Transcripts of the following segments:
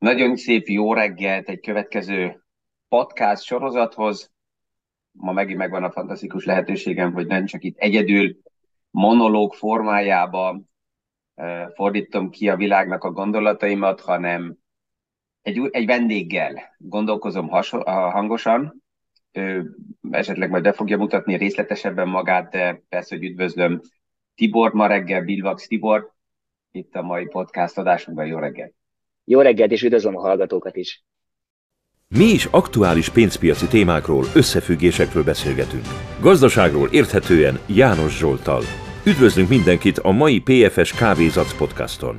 Nagyon szép jó reggelt egy következő podcast sorozathoz. Ma megint megvan a fantasztikus lehetőségem, hogy nem csak itt egyedül monológ formájába fordítom ki a világnak a gondolataimat, hanem egy, egy vendéggel gondolkozom haso, hangosan. Ő esetleg majd be fogja mutatni részletesebben magát, de persze, hogy üdvözlöm Tibor ma reggel, Bilvax Tibor, itt a mai podcast adásunkban. Jó reggelt! Jó reggelt, és üdvözlöm a hallgatókat is! Mi is aktuális pénzpiaci témákról, összefüggésekről beszélgetünk. Gazdaságról érthetően János Zsoltal. Üdvözlünk mindenkit a mai PFS Kávézac podcaston.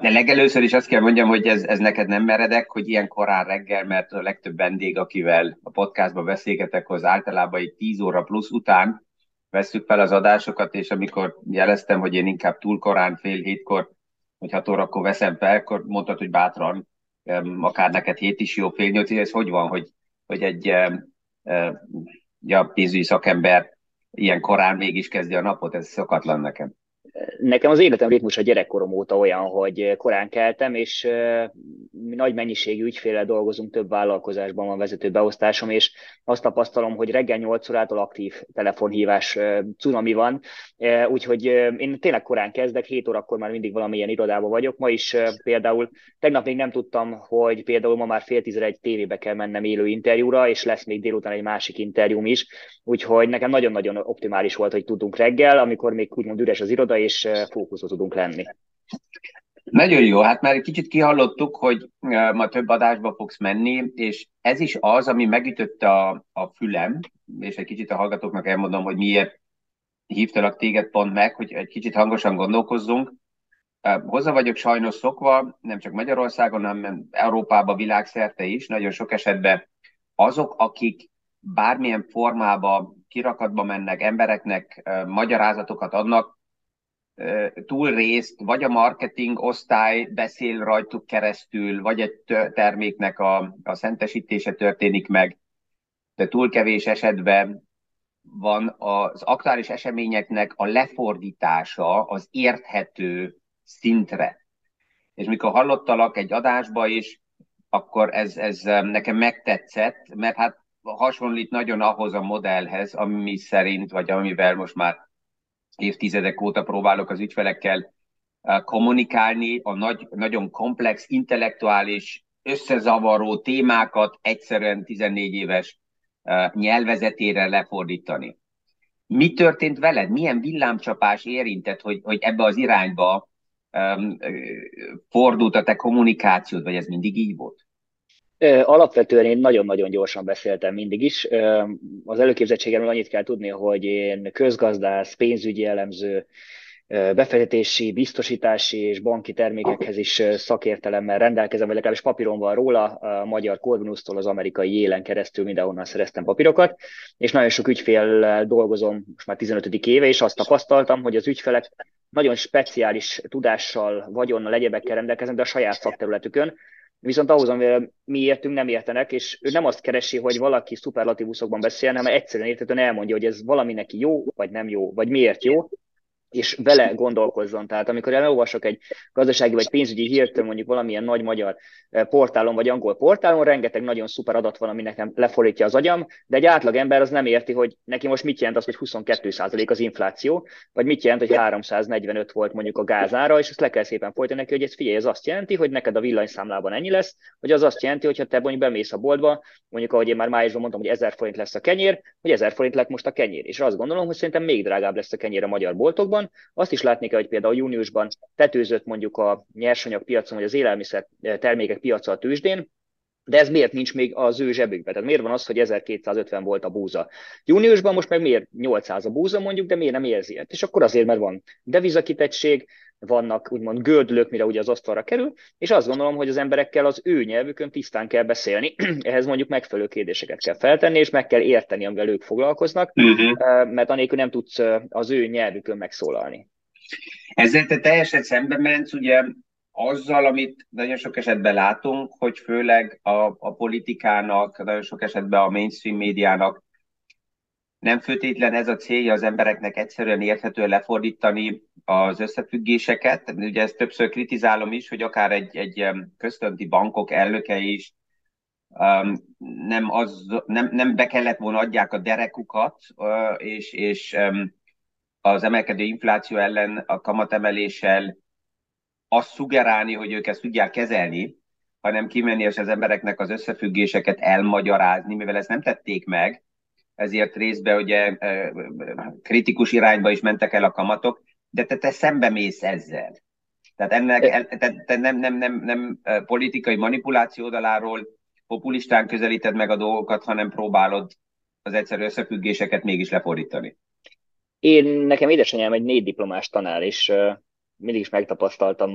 Legelőször is azt kell mondjam, hogy ez, ez neked nem meredek, hogy ilyen korán reggel, mert a legtöbb vendég, akivel a podcastban beszélgetek, az általában egy 10 óra plusz után vesszük fel az adásokat, és amikor jeleztem, hogy én inkább túl korán, fél hétkor, vagy hat órakor veszem fel, akkor mondtad, hogy bátran, akár neked hét is jó, fél nyolc, ez hogy van, hogy, hogy egy ja, pénzügyi szakember ilyen korán mégis kezdi a napot, ez szokatlan nekem nekem az életem ritmus a gyerekkorom óta olyan, hogy korán keltem, és mi nagy mennyiségű ügyféllel dolgozunk, több vállalkozásban van vezető beosztásom, és azt tapasztalom, hogy reggel 8 órától aktív telefonhívás cunami van, úgyhogy én tényleg korán kezdek, 7 órakor már mindig valamilyen irodában vagyok. Ma is például, tegnap még nem tudtam, hogy például ma már fél tízre egy tévébe kell mennem élő interjúra, és lesz még délután egy másik interjúm is, úgyhogy nekem nagyon-nagyon optimális volt, hogy tudunk reggel, amikor még úgymond üres az iroda, és fókuszba tudunk lenni. Nagyon jó, hát már egy kicsit kihallottuk, hogy ma több adásba fogsz menni, és ez is az, ami megütötte a, a fülem, és egy kicsit a hallgatóknak elmondom, hogy miért hívtalak téged pont meg, hogy egy kicsit hangosan gondolkozzunk. Hozzá vagyok sajnos szokva, nem csak Magyarországon, hanem Európában, világszerte is, nagyon sok esetben azok, akik bármilyen formába kirakatba mennek, embereknek magyarázatokat adnak, túl részt, vagy a marketing osztály beszél rajtuk keresztül, vagy egy terméknek a, a szentesítése történik meg, de túl kevés esetben van az aktuális eseményeknek a lefordítása az érthető szintre. És mikor hallottalak egy adásba is, akkor ez, ez nekem megtetszett, mert hát hasonlít nagyon ahhoz a modellhez, ami szerint, vagy amivel most már évtizedek óta próbálok az ügyfelekkel eh, kommunikálni, a nagy, nagyon komplex, intellektuális, összezavaró témákat egyszerűen 14 éves eh, nyelvezetére lefordítani. Mi történt veled? Milyen villámcsapás érintett, hogy, hogy ebbe az irányba um, fordult a te kommunikációd, vagy ez mindig így volt? Alapvetően én nagyon-nagyon gyorsan beszéltem mindig is. Az előképzettségemről annyit kell tudni, hogy én közgazdász, pénzügyi elemző, befektetési, biztosítási és banki termékekhez is szakértelemmel rendelkezem, vagy legalábbis papíron van róla, a magyar Corvinusztól az amerikai élen keresztül mindenhonnan szereztem papírokat, és nagyon sok ügyféllel dolgozom most már 15. éve, és azt tapasztaltam, hogy az ügyfelek nagyon speciális tudással, vagyonnal, egyebekkel rendelkeznek, de a saját szakterületükön, Viszont ahhoz, amivel mi értünk, nem értenek, és ő nem azt keresi, hogy valaki szuperlatívuszokban beszéljen, hanem egyszerűen értetően elmondja, hogy ez valami neki jó, vagy nem jó, vagy miért jó, és vele gondolkozzon. Tehát amikor elolvasok egy gazdasági vagy pénzügyi hírt, mondjuk valamilyen nagy magyar eh, portálon vagy angol portálon, rengeteg nagyon szuper adat van, ami nekem lefordítja az agyam, de egy átlag ember az nem érti, hogy neki most mit jelent az, hogy 22% az infláció, vagy mit jelent, hogy 345 volt mondjuk a gázára, és ezt le kell szépen folytani neki, hogy ez figyelj, ez azt jelenti, hogy neked a villanyszámlában ennyi lesz, vagy az azt jelenti, hogy ha te mondjuk bemész a boltba, mondjuk ahogy én már májusban mondtam, hogy 1000 forint lesz a kenyér, hogy 1000 forint lett most a kenyér. És azt gondolom, hogy szerintem még drágább lesz a kenyér a magyar boltokban, van. Azt is látni kell, hogy például júniusban tetőzött mondjuk a nyersanyagpiacon, vagy az élelmiszer termékek piaca a tőzsdén, de ez miért nincs még az ő zsebükben? Tehát miért van az, hogy 1250 volt a búza? Júniusban most meg miért 800 a búza mondjuk, de miért nem érzi? És akkor azért, mert van devizakitettség, vannak úgymond gördülők, mire ugye az asztalra kerül, és azt gondolom, hogy az emberekkel az ő nyelvükön tisztán kell beszélni. Ehhez mondjuk megfelelő kérdéseket kell feltenni, és meg kell érteni, amivel ők foglalkoznak, uh-huh. mert anélkül nem tudsz az ő nyelvükön megszólalni. Ezzel te teljesen szembe mensz, ugye azzal, amit nagyon sok esetben látunk, hogy főleg a, a politikának, nagyon sok esetben a mainstream médiának nem főtétlen ez a célja az embereknek egyszerűen érthetően lefordítani az összefüggéseket. Ugye ezt többször kritizálom is, hogy akár egy, egy központi bankok elnöke is um, nem, az, nem, nem be kellett volna adják a derekukat, uh, és, és um, az emelkedő infláció ellen a kamatemeléssel azt szugerálni, hogy ők ezt tudják kezelni, hanem kimenni és az embereknek az összefüggéseket elmagyarázni, mivel ezt nem tették meg, ezért részben ugye kritikus irányba is mentek el a kamatok, de te, te szembe mész ezzel. Tehát ennek te, te nem, nem, nem, nem politikai manipuláció oldaláról populistán közelíted meg a dolgokat, hanem próbálod az egyszerű összefüggéseket mégis lefordítani. Én, nekem édesanyám egy négy diplomás tanár, és mindig is megtapasztaltam,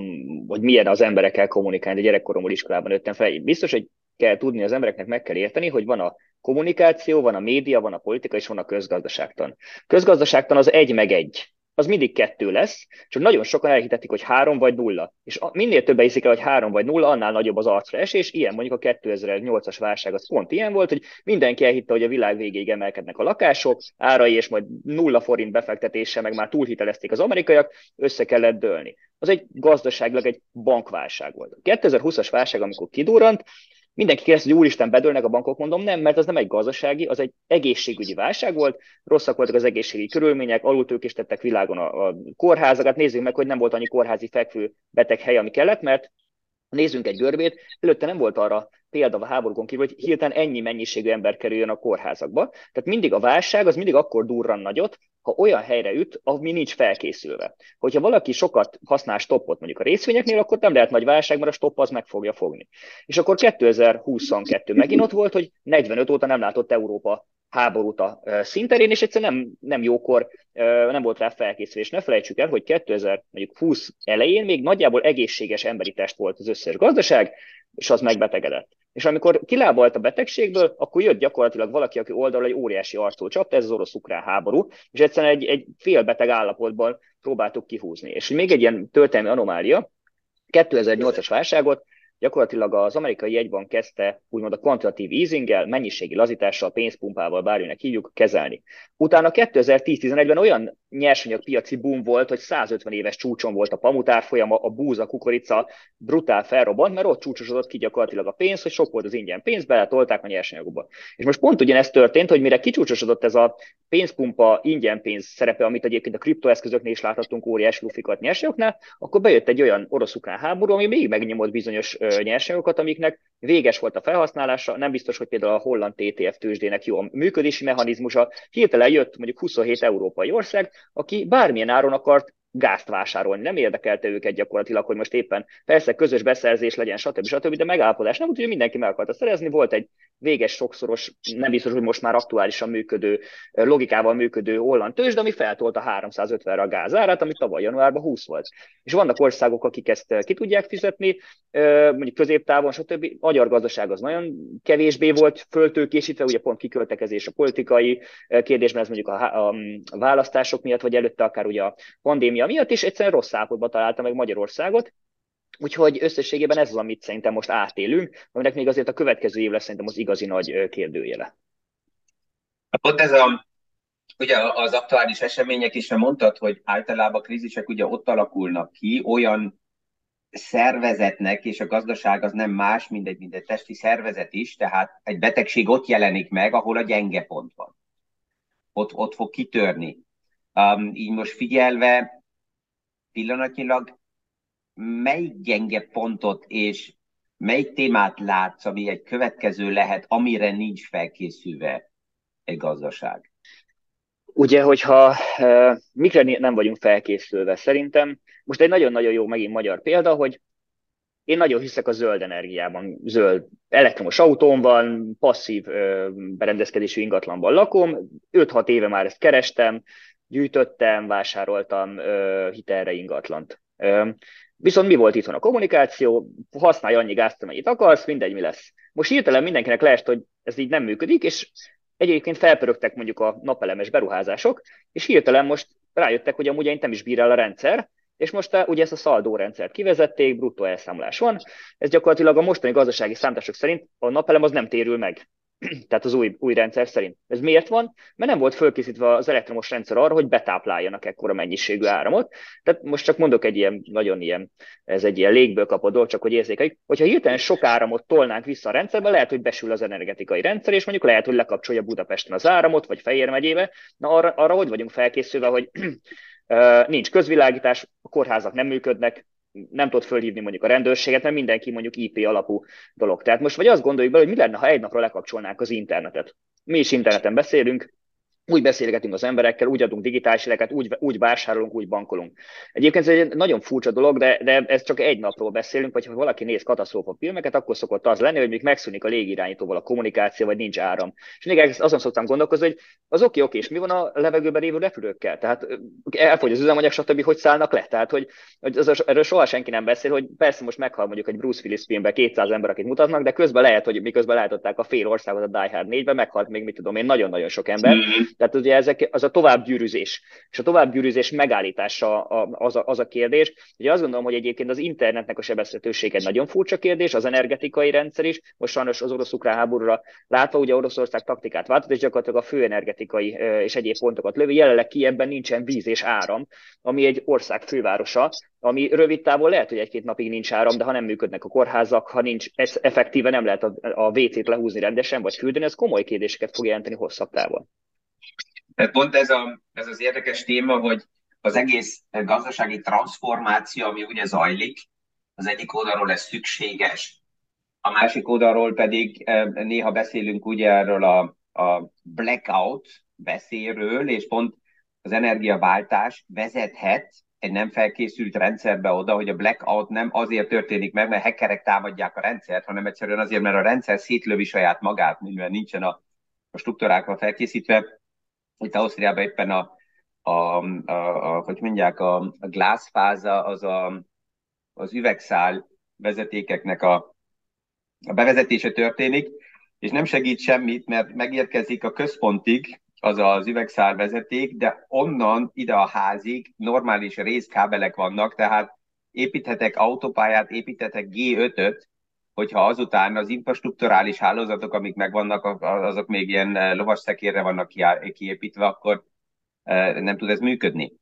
hogy milyen az emberekkel kommunikálni, de gyerekkoromból iskolában nőttem fel. Biztos, hogy kell tudni, az embereknek meg kell érteni, hogy van a kommunikáció, van a média, van a politika, és van a közgazdaságtan. Közgazdaságtan az egy meg egy az mindig kettő lesz, csak nagyon sokan elhitetik, hogy három vagy nulla. És minél többen hiszik el, hogy három vagy nulla, annál nagyobb az arcra esés. Ilyen mondjuk a 2008-as válság az pont ilyen volt, hogy mindenki elhitte, hogy a világ végéig emelkednek a lakások, árai, és majd nulla forint befektetése, meg már túlhitelezték az amerikaiak, össze kellett dőlni. Az egy gazdaságilag egy bankválság volt. A 2020-as válság, amikor kidurrant, Mindenki kérdezi, hogy úristen, bedőlnek a bankok, mondom, nem, mert az nem egy gazdasági, az egy egészségügyi válság volt, rosszak voltak az egészségügyi körülmények, alultőkéstettek világon a, a kórházakat, nézzük meg, hogy nem volt annyi kórházi fekvő beteg hely, ami kellett, mert nézzünk egy görbét, előtte nem volt arra példa a háborúkon kívül, hogy hirtelen ennyi mennyiségű ember kerüljön a kórházakba. Tehát mindig a válság az mindig akkor durran nagyot, ha olyan helyre üt, ami nincs felkészülve. Hogyha valaki sokat használ stoppot mondjuk a részvényeknél, akkor nem lehet nagy válság, mert a stopp az meg fogja fogni. És akkor 2022 megint ott volt, hogy 45 óta nem látott Európa háborút a szinterén, és egyszerűen nem, nem jókor nem volt rá felkészülés. Ne felejtsük el, hogy 2020 elején még nagyjából egészséges emberi test volt az összes gazdaság, és az megbetegedett. És amikor kilábalt a betegségből, akkor jött gyakorlatilag valaki, aki oldalra egy óriási arcul csapta, ez az orosz-ukrán háború, és egyszerűen egy, egy félbeteg állapotban próbáltuk kihúzni. És még egy ilyen történelmi anomália, 2008-as válságot gyakorlatilag az amerikai jegybank kezdte úgymond a kvantitatív easinggel, mennyiségi lazítással, pénzpumpával, bárminek hívjuk, kezelni. Utána 2010-11-ben olyan nyersanyagpiaci boom volt, hogy 150 éves csúcson volt a pamutár folyama, a búza, kukorica brutál felrobbant, mert ott csúcsosodott ki gyakorlatilag a pénz, hogy sok volt az ingyen pénz, beletolták a nyersanyagokba. És most pont ugyanezt történt, hogy mire kicsúcsosodott ez a pénzpumpa ingyen pénz szerepe, amit egyébként a kriptoeszközöknél is láthattunk óriási lufikat nyersanyagoknál, akkor bejött egy olyan orosz-ukrán háború, ami még megnyomott bizonyos nyersanyagokat, amiknek véges volt a felhasználása, nem biztos, hogy például a holland TTF tőzsdének jó a működési mechanizmusa, hirtelen jött mondjuk 27 európai ország, aki bármilyen áron akart gázt vásárolni. Nem érdekelte őket gyakorlatilag, hogy most éppen persze közös beszerzés legyen, stb. stb., de megállapodás nem, úgyhogy mindenki meg akarta szerezni. Volt egy véges sokszoros, nem biztos, hogy most már aktuálisan működő, logikával működő holland tőzsd, ami feltolta 350-re a gázárát, ami tavaly januárban 20 volt. És vannak országok, akik ezt ki tudják fizetni, mondjuk középtávon, stb. Magyar gazdaság az nagyon kevésbé volt föltőkésítve, ugye pont kiköltekezés a politikai kérdésben, ez mondjuk a, a választások miatt, vagy előtte akár ugye a pandémia miatt, és egyszerűen rossz állapotban találta meg Magyarországot, Úgyhogy összességében ez az, amit szerintem most átélünk, aminek még azért a következő év lesz szerintem az igazi nagy kérdőjele. Pont ez a, ugye az aktuális események is, mondtad, hogy általában a krízisek ugye ott alakulnak ki, olyan szervezetnek, és a gazdaság az nem más, mint egy, mint egy testi szervezet is, tehát egy betegség ott jelenik meg, ahol a gyenge pont van. Ott, ott fog kitörni. Um, így most figyelve, pillanatnyilag melyik gyenge pontot és melyik témát látsz, ami egy következő lehet, amire nincs felkészülve egy gazdaság? Ugye, hogyha mikre nem vagyunk felkészülve, szerintem most egy nagyon-nagyon jó megint magyar példa, hogy én nagyon hiszek a zöld energiában, zöld elektromos autón van, passzív berendezkedésű ingatlanban lakom, 5-6 éve már ezt kerestem, gyűjtöttem, vásároltam hitelre ingatlant. Viszont mi volt itthon a kommunikáció? Használj annyi gázt, amennyit akarsz, mindegy, mi lesz. Most hirtelen mindenkinek leest, hogy ez így nem működik, és egyébként felpörögtek mondjuk a napelemes beruházások, és hirtelen most rájöttek, hogy amúgy nem is bír el a rendszer, és most uh, ugye ezt a szaldó rendszert kivezették, bruttó elszámolás van, ez gyakorlatilag a mostani gazdasági számítások szerint a napelem az nem térül meg. Tehát az új, új rendszer szerint. Ez miért van? Mert nem volt fölkészítve az elektromos rendszer arra, hogy betápláljanak ekkora mennyiségű áramot. Tehát most csak mondok egy ilyen, nagyon ilyen, ez egy ilyen légből kapott dolog, csak hogy érzékeljük, hogyha hirtelen sok áramot tolnánk vissza a rendszerbe, lehet, hogy besül az energetikai rendszer, és mondjuk lehet, hogy lekapcsolja Budapesten az áramot, vagy Fejér megyébe. Na arra, arra hogy vagyunk felkészülve, hogy nincs közvilágítás, a kórházak nem működnek, nem tudod fölhívni mondjuk a rendőrséget, mert mindenki mondjuk IP alapú dolog. Tehát most vagy azt gondoljuk be, hogy mi lenne, ha egy napra lekapcsolnák az internetet. Mi is interneten beszélünk, úgy beszélgetünk az emberekkel, úgy adunk digitális jeleket, úgy, úgy vásárolunk, úgy bankolunk. Egyébként ez egy nagyon furcsa dolog, de, de ez csak egy napról beszélünk, vagy ha valaki néz katasztrófa filmeket, akkor szokott az lenni, hogy még megszűnik a légirányítóval a kommunikáció, vagy nincs áram. És még azon szoktam gondolkozni, hogy az oké, oké, és mi van a levegőben lévő repülőkkel? Tehát elfogy az üzemanyag, stb. hogy szállnak le? Tehát, hogy, hogy az, erről soha senki nem beszél, hogy persze most meghal mondjuk egy Bruce Willis filmben 200 ember, akit mutatnak, de közben lehet, hogy miközben látották a fél országot a Die Hard 4-ben, meghalt még, mit tudom én, nagyon-nagyon sok ember. Tehát ugye ezek, az a továbbgyűrűzés, és a továbbgyűrűzés megállítása az a, az a kérdés. Ugye azt gondolom, hogy egyébként az internetnek a sebezhetőség egy nagyon furcsa kérdés, az energetikai rendszer is. Most sajnos az orosz-ukrán háborúra látva, ugye Oroszország taktikát váltott, és gyakorlatilag a fő energetikai és egyéb pontokat lövi. Jelenleg Kievben nincsen víz és áram, ami egy ország fővárosa, ami rövid távon lehet, hogy egy-két napig nincs áram, de ha nem működnek a kórházak, ha nincs effektíve nem lehet a, a WC-t lehúzni rendesen, vagy fürdeni, ez komoly kérdéseket fog jelenteni hosszabb távon. Pont ez, a, ez az érdekes téma, hogy az egész gazdasági transformáció, ami ugye zajlik, az egyik oldalról ez szükséges, a másik oldalról pedig eh, néha beszélünk ugye erről a, a blackout beszélről, és pont az energiaváltás vezethet egy nem felkészült rendszerbe oda, hogy a blackout nem azért történik meg, mert hackerek támadják a rendszert, hanem egyszerűen azért, mert a rendszer szétlövi saját magát, mivel nincsen a, a struktúrákra felkészítve, itt Ausztriában éppen a, a, a, a hogy mondják, a, a glászfáza az a, az üvegszál vezetékeknek a, a bevezetése történik, és nem segít semmit, mert megérkezik a központig, az az üvegszál vezeték, de onnan ide a házig normális részkábelek vannak, tehát építhetek autópályát, építhetek G5-öt, hogyha azután az infrastruktúrális hálózatok, amik megvannak, azok még ilyen eh, lovas szekérre vannak kiépítve, akkor eh, nem tud ez működni.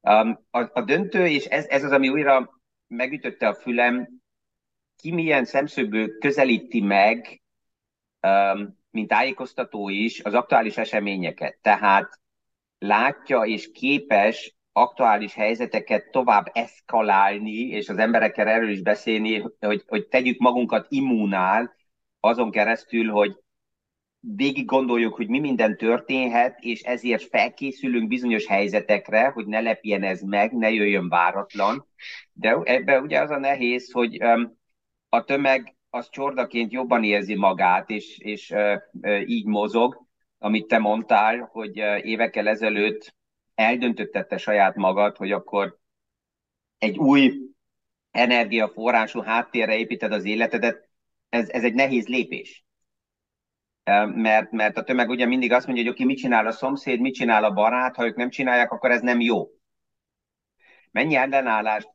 Um, a, döntő, és ez, ez az, ami újra megütötte a fülem, ki milyen szemszögből közelíti meg, um, mint tájékoztató is, az aktuális eseményeket. Tehát látja és képes aktuális helyzeteket tovább eszkalálni, és az emberekkel erről is beszélni, hogy, hogy tegyük magunkat immunál azon keresztül, hogy végig gondoljuk, hogy mi minden történhet, és ezért felkészülünk bizonyos helyzetekre, hogy ne lepjen ez meg, ne jöjjön váratlan. De ebben ugye az a nehéz, hogy a tömeg az csordaként jobban érzi magát, és, és így mozog, amit te mondtál, hogy évekkel ezelőtt eldöntöttette saját magad, hogy akkor egy új energiaforrású háttérre építed az életedet, ez, ez egy nehéz lépés. Mert, mert a tömeg ugye mindig azt mondja, hogy oké, mit csinál a szomszéd, mit csinál a barát, ha ők nem csinálják, akkor ez nem jó. Mennyi ellenállást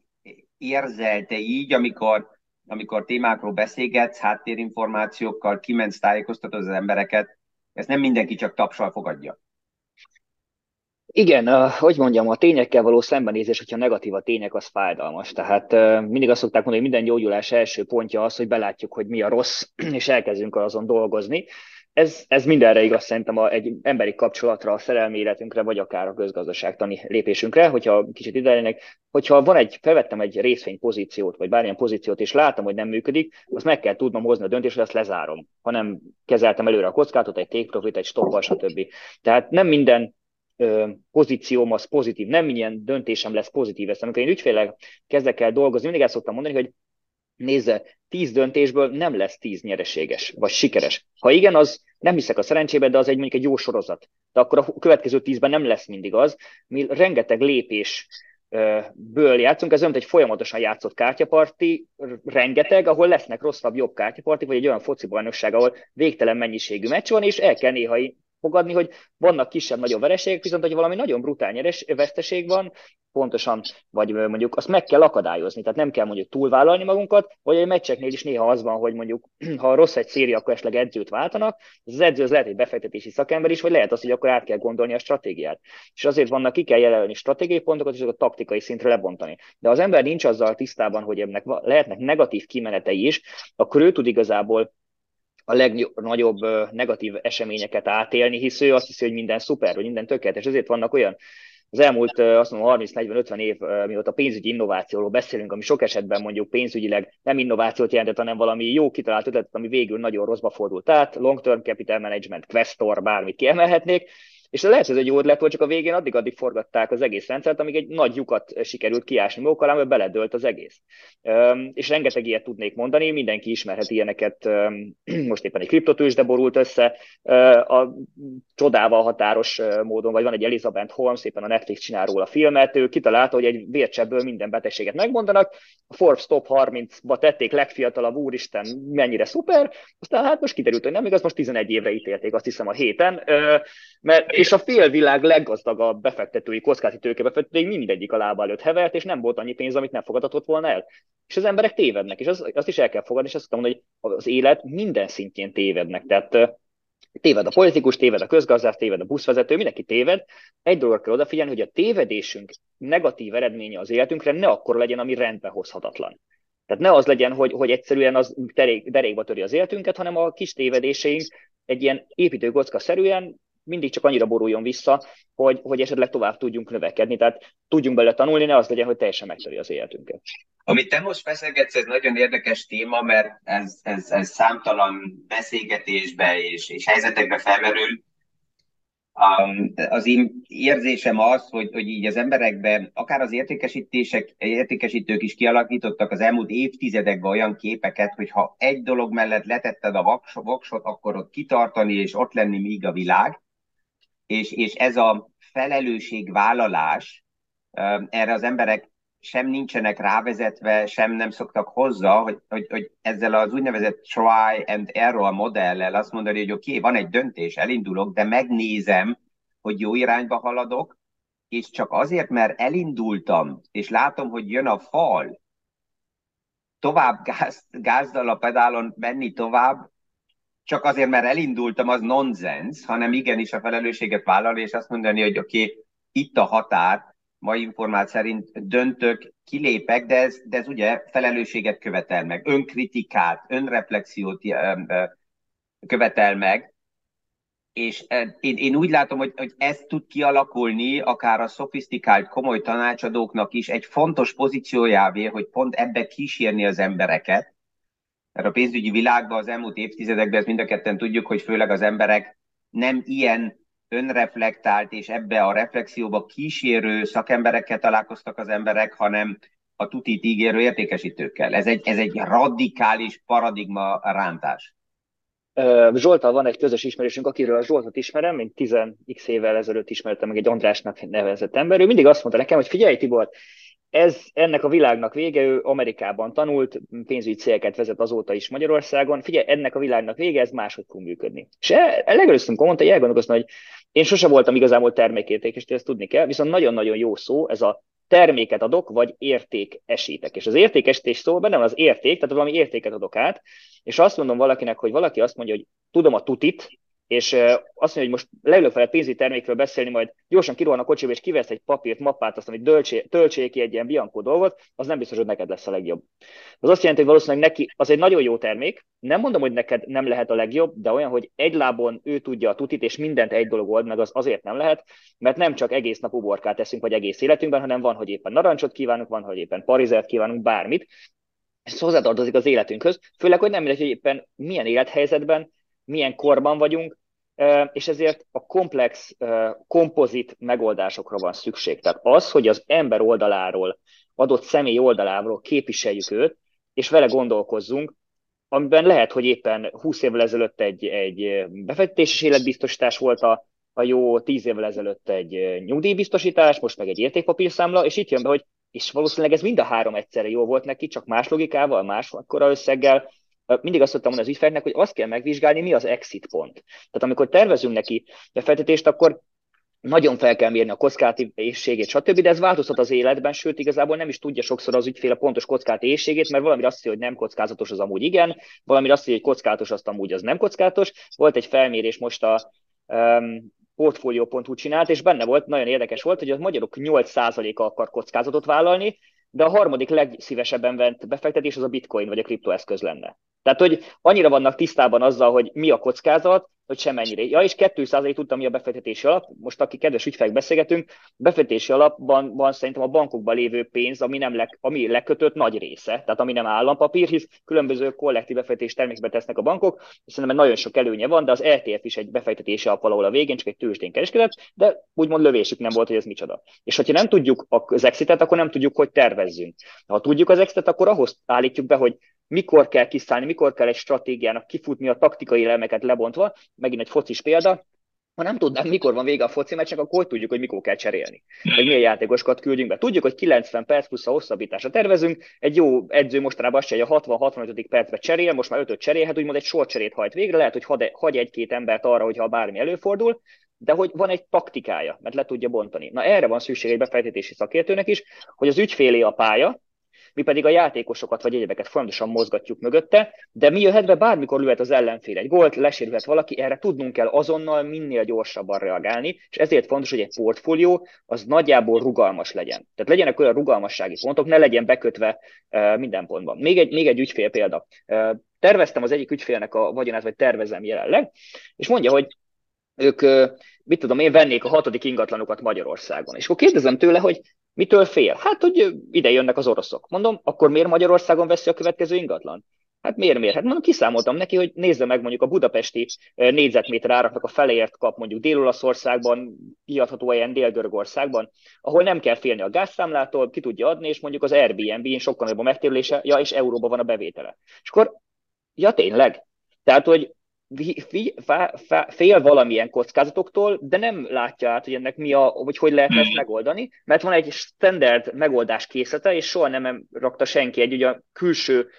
érzelte így, amikor, amikor témákról beszélgetsz, háttérinformációkkal, kimensz, tájékoztatod az embereket, ezt nem mindenki csak tapsal fogadja. Igen, uh, hogy mondjam, a tényekkel való szembenézés, hogyha negatív a tények, az fájdalmas. Tehát mindig azt szokták mondani, hogy minden gyógyulás első pontja az, hogy belátjuk, hogy mi a rossz, és elkezdünk azon dolgozni. Ez, ez mindenre igaz szerintem a, egy emberi kapcsolatra, a szerelmi életünkre, vagy akár a közgazdaságtani lépésünkre, hogyha kicsit idejenek, hogyha van egy, felvettem egy részvény pozíciót, vagy bármilyen pozíciót, és látom, hogy nem működik, azt meg kell tudnom hozni a döntést, hogy azt lezárom. Ha nem kezeltem előre a kockátot, egy take profit, egy stoppal, stb. Tehát nem minden pozícióm az pozitív, nem milyen döntésem lesz pozitív. Ezt amikor én ügyfélek kezdek el dolgozni, mindig el szoktam mondani, hogy nézze, tíz döntésből nem lesz tíz nyereséges, vagy sikeres. Ha igen, az nem hiszek a szerencsébe, de az egy mondjuk egy jó sorozat. De akkor a következő tízben nem lesz mindig az, mi rengeteg lépés ből játszunk, ez olyan, egy folyamatosan játszott kártyaparti, rengeteg, ahol lesznek rosszabb, jobb kártyapartik, vagy egy olyan foci bajnokság, ahol végtelen mennyiségű meccs van, és el kell néha fogadni, hogy vannak kisebb-nagyobb vereségek, viszont hogy valami nagyon brutál nyeres, veszteség van, pontosan, vagy mondjuk azt meg kell akadályozni, tehát nem kell mondjuk túlvállalni magunkat, vagy egy meccseknél is néha az van, hogy mondjuk ha rossz egy széria, akkor esetleg edzőt váltanak, az edző az lehet egy befektetési szakember is, vagy lehet az, hogy akkor át kell gondolni a stratégiát. És azért vannak, ki kell jelölni stratégiai pontokat, és a taktikai szintre lebontani. De az ember nincs azzal tisztában, hogy ennek lehetnek negatív kimenetei is, akkor ő tud igazából a legnagyobb negatív eseményeket átélni, hisz ő azt hiszi, hogy minden szuper, hogy minden tökéletes. Ezért vannak olyan az elmúlt azt mondom 30-40-50 év, mióta pénzügyi innovációról beszélünk, ami sok esetben mondjuk pénzügyileg nem innovációt jelentett, hanem valami jó kitalált ötletet, ami végül nagyon rosszba fordult át, long-term capital management, Questor, bármit kiemelhetnék, és lehet, hogy ez egy jó ötlet csak a végén addig-addig forgatták az egész rendszert, amíg egy nagy lyukat sikerült kiásni maguk alá, beledőlt az egész. És rengeteg ilyet tudnék mondani, mindenki ismerhet ilyeneket, most éppen egy kriptotős, de borult össze, a csodával határos módon, vagy van egy Elizabeth Holmes, éppen a Netflix csinál róla filmet, ő kitalálta, hogy egy vércsebből minden betegséget megmondanak, a Forbes Top 30-ba tették legfiatalabb, úristen, mennyire szuper, aztán hát most kiderült, hogy nem igaz, most 11 évre ítélték, azt hiszem a héten, mert, és a félvilág leggazdagabb befektetői, kockázati tőkebefektetői mindegyik a lába előtt hevert, és nem volt annyi pénz, amit nem fogadhatott volna el. És az emberek tévednek, és az, azt is el kell fogadni, és azt mondom, hogy az élet minden szintjén tévednek. Tehát téved a politikus, téved a közgazdász, téved a buszvezető, mindenki téved. Egy dologra kell odafigyelni, hogy a tévedésünk negatív eredménye az életünkre ne akkor legyen, ami rendbe hozhatatlan. Tehát ne az legyen, hogy, hogy egyszerűen az derék, derékba töri az életünket, hanem a kis tévedéseink egy ilyen építőkocka szerűen mindig csak annyira boruljon vissza, hogy, hogy esetleg tovább tudjunk növekedni, tehát tudjunk bele tanulni, ne az legyen, hogy teljesen megtöri az életünket. Amit te most beszélgetsz, ez nagyon érdekes téma, mert ez, ez, ez számtalan beszélgetésbe és, és helyzetekbe felmerül. Um, az én érzésem az, hogy, hogy így az emberekben, akár az értékesítések, értékesítők is kialakítottak az elmúlt évtizedekben olyan képeket, hogy ha egy dolog mellett letetted a voksot, akkor ott kitartani és ott lenni míg a világ és, és ez a felelősségvállalás, erre az emberek sem nincsenek rávezetve, sem nem szoktak hozzá, hogy, hogy, hogy ezzel az úgynevezett try and error modellel azt mondani, hogy oké, okay, van egy döntés, elindulok, de megnézem, hogy jó irányba haladok, és csak azért, mert elindultam, és látom, hogy jön a fal, tovább gáz, gázdal a pedálon menni tovább, csak azért, mert elindultam, az nonsens, hanem igenis a felelősséget vállalni, és azt mondani, hogy oké, okay, itt a határ, mai informált szerint döntök, kilépek, de ez, de ez ugye felelősséget követel meg, önkritikát, önreflexiót követel meg, és én, én úgy látom, hogy, hogy ez tud kialakulni akár a szofisztikált, komoly tanácsadóknak is egy fontos pozíciójávé, hogy pont ebbe kísérni az embereket, mert a pénzügyi világban az elmúlt évtizedekben, ezt mind a ketten tudjuk, hogy főleg az emberek nem ilyen önreflektált és ebbe a reflexióba kísérő szakemberekkel találkoztak az emberek, hanem a tutit ígérő értékesítőkkel. Ez egy, ez egy radikális paradigma rántás. Zsoltal van egy közös ismerősünk, akiről a Zsoltot ismerem, mint 10x évvel ezelőtt ismertem meg egy Andrásnak nevezett ember. Ő mindig azt mondta nekem, hogy figyelj Tibor, ez ennek a világnak vége, ő Amerikában tanult, pénzügyi célket vezet azóta is Magyarországon. Figyelj, ennek a világnak vége, ez máshogy fog működni. És legelőször mondta, hogy elgondolkoztam, hogy én sosem voltam igazából termékértékes, ezt tudni kell, viszont nagyon-nagyon jó szó ez a terméket adok, vagy érték esítek. És az értékesítés szó benne van az érték, tehát valami értéket adok át, és azt mondom valakinek, hogy valaki azt mondja, hogy tudom a tutit, és azt mondja, hogy most leülök fel egy pénzügyi termékről beszélni, majd gyorsan kirohan a kocsiba, és kivesz egy papírt, mappát, azt, amit töltsék ki egy ilyen Bianco dolgot, az nem biztos, hogy neked lesz a legjobb. Az azt jelenti, hogy valószínűleg neki az egy nagyon jó termék, nem mondom, hogy neked nem lehet a legjobb, de olyan, hogy egy lábon ő tudja a tutit, és mindent egy dolog old meg, az azért nem lehet, mert nem csak egész nap uborkát teszünk, vagy egész életünkben, hanem van, hogy éppen narancsot kívánunk, van, hogy éppen parizert kívánunk, bármit, ez hozzátartozik az életünkhöz, főleg, hogy nem mindegy, hogy éppen milyen élethelyzetben, milyen korban vagyunk, és ezért a komplex kompozit megoldásokra van szükség. Tehát az, hogy az ember oldaláról, adott személy oldaláról képviseljük őt, és vele gondolkozzunk, amiben lehet, hogy éppen 20 évvel ezelőtt egy, egy befektetési életbiztosítás volt a, a jó, 10 évvel ezelőtt egy nyugdíjbiztosítás, most meg egy értékpapírszámla, és itt jön be, hogy és valószínűleg ez mind a három egyszerre jó volt neki, csak más logikával, más akkora összeggel, mindig azt szoktam mondani az ügyfeleknek, hogy azt kell megvizsgálni, mi az exit pont. Tehát amikor tervezünk neki befektetést, akkor nagyon fel kell mérni a kockázati éjségét, stb., de ez változhat az életben, sőt, igazából nem is tudja sokszor az ügyfél a pontos kockázati éjségét, mert valami azt hiszi, hogy nem kockázatos, az amúgy igen, valami azt hiszi, hogy kockázatos, azt amúgy az nem kockázatos. Volt egy felmérés most a um, portfolio.hu csinált, és benne volt, nagyon érdekes volt, hogy a magyarok 8%-a akar kockázatot vállalni, de a harmadik legszívesebben vett befektetés az a bitcoin vagy a kriptoeszköz lenne. Tehát, hogy annyira vannak tisztában azzal, hogy mi a kockázat, hogy semennyire. Ja, és 2% tudtam, mi a befektetési alap. Most, aki kedves ügyfelek beszélgetünk, befektetési alapban van szerintem a bankokban lévő pénz, ami, nem leg, ami lekötött nagy része, tehát ami nem állampapír, hisz különböző kollektív befektetés termékbe tesznek a bankok, és szerintem nagyon sok előnye van, de az ETF is egy befektetési alap valahol a végén, csak egy tőzsdén kereskedett, de úgymond lövésük nem volt, hogy ez micsoda. És hogyha nem tudjuk az exitet, akkor nem tudjuk, hogy tervezzünk. Ha tudjuk az exitet, akkor ahhoz állítjuk be, hogy mikor kell kiszállni, mikor kell egy stratégiának kifutni a taktikai elemeket lebontva, megint egy focis példa, ha nem tudnánk, mikor van vége a foci meccsnek, akkor hogy tudjuk, hogy mikor kell cserélni. Vagy milyen játékosokat küldjünk be. Tudjuk, hogy 90 perc plusz a hosszabbításra tervezünk. Egy jó edző mostanában azt hogy a 60-65. percbe cserél, most már 5 cserélhet, úgymond egy sorcserét hajt végre. Lehet, hogy hagy egy-két embert arra, hogyha bármi előfordul, de hogy van egy taktikája, mert le tudja bontani. Na erre van szükség egy befektetési szakértőnek is, hogy az ügyfélé a pálya, mi pedig a játékosokat vagy egyebeket folyamatosan mozgatjuk mögötte, de mi jöhet be, bármikor lőhet az ellenfél egy gólt, lesérülhet valaki, erre tudnunk kell azonnal minél gyorsabban reagálni, és ezért fontos, hogy egy portfólió az nagyjából rugalmas legyen. Tehát legyenek olyan rugalmassági pontok, ne legyen bekötve minden pontban. Még egy, még egy ügyfél példa. Terveztem az egyik ügyfélnek a vagyonát, vagy tervezem jelenleg, és mondja, hogy ők, mit tudom én, vennék a hatodik ingatlanokat Magyarországon. És akkor kérdezem tőle, hogy Mitől fél? Hát, hogy ide jönnek az oroszok. Mondom, akkor miért Magyarországon veszi a következő ingatlan? Hát miért, miért? Hát mondom, kiszámoltam neki, hogy nézze meg mondjuk a budapesti négyzetméter áraknak a feléért kap mondjuk Dél-Olaszországban, kiadható helyen Dél-Görögországban, ahol nem kell félni a gázszámlától, ki tudja adni, és mondjuk az Airbnb-n sokkal nagyobb a megtérülése, ja, és euróban van a bevétele. És akkor, ja tényleg, tehát, hogy fél valamilyen kockázatoktól, de nem látja át, hogy ennek mi a, hogy hogy lehet ezt hmm. megoldani, mert van egy standard megoldás készlete, és soha nem rakta senki egy ugye külső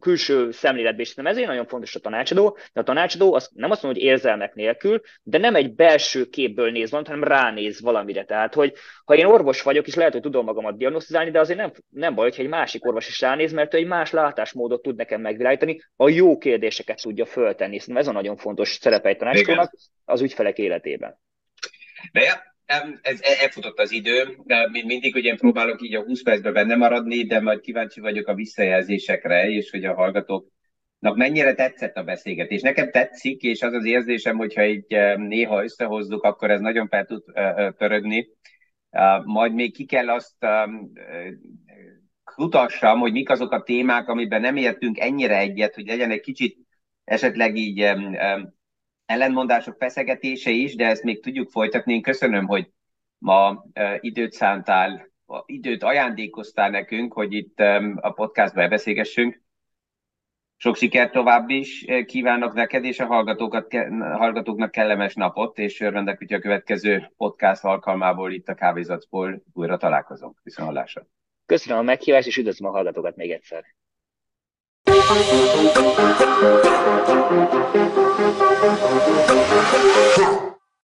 külső szemléletbe is. Nem ezért nagyon fontos a tanácsadó, de a tanácsadó az nem azt mondja, hogy érzelmek nélkül, de nem egy belső képből néz valamit, hanem ránéz valamire. Tehát, hogy ha én orvos vagyok, és lehet, hogy tudom magamat diagnosztizálni, de azért nem, nem baj, hogyha egy másik orvos is ránéz, mert ő egy más látásmódot tud nekem megvilágítani, a jó kérdéseket tudja föltenni. Szerintem ez a nagyon fontos szerepe egy tanácsadónak az ügyfelek életében. De ez elfutott az idő, mindig, én próbálok így a 20 percben benne maradni, de majd kíváncsi vagyok a visszajelzésekre, és hogy a hallgatóknak mennyire tetszett a beszélgetés. Nekem tetszik, és az az érzésem, hogyha így néha összehozzuk, akkor ez nagyon fel tud törögni. Majd még ki kell azt kutassam, hogy mik azok a témák, amiben nem értünk ennyire egyet, hogy legyen egy kicsit esetleg így ellentmondások feszegetése is, de ezt még tudjuk folytatni. Én köszönöm, hogy ma időt szántál, időt ajándékoztál nekünk, hogy itt a podcastban beszélgessünk. Sok sikert tovább is kívánok neked, és a hallgatókat, hallgatóknak kellemes napot, és örvendek, hogy a következő podcast alkalmából itt a kávézatból újra találkozunk. Viszont Köszönöm a meghívást, és üdvözlöm a hallgatókat még egyszer. Huh.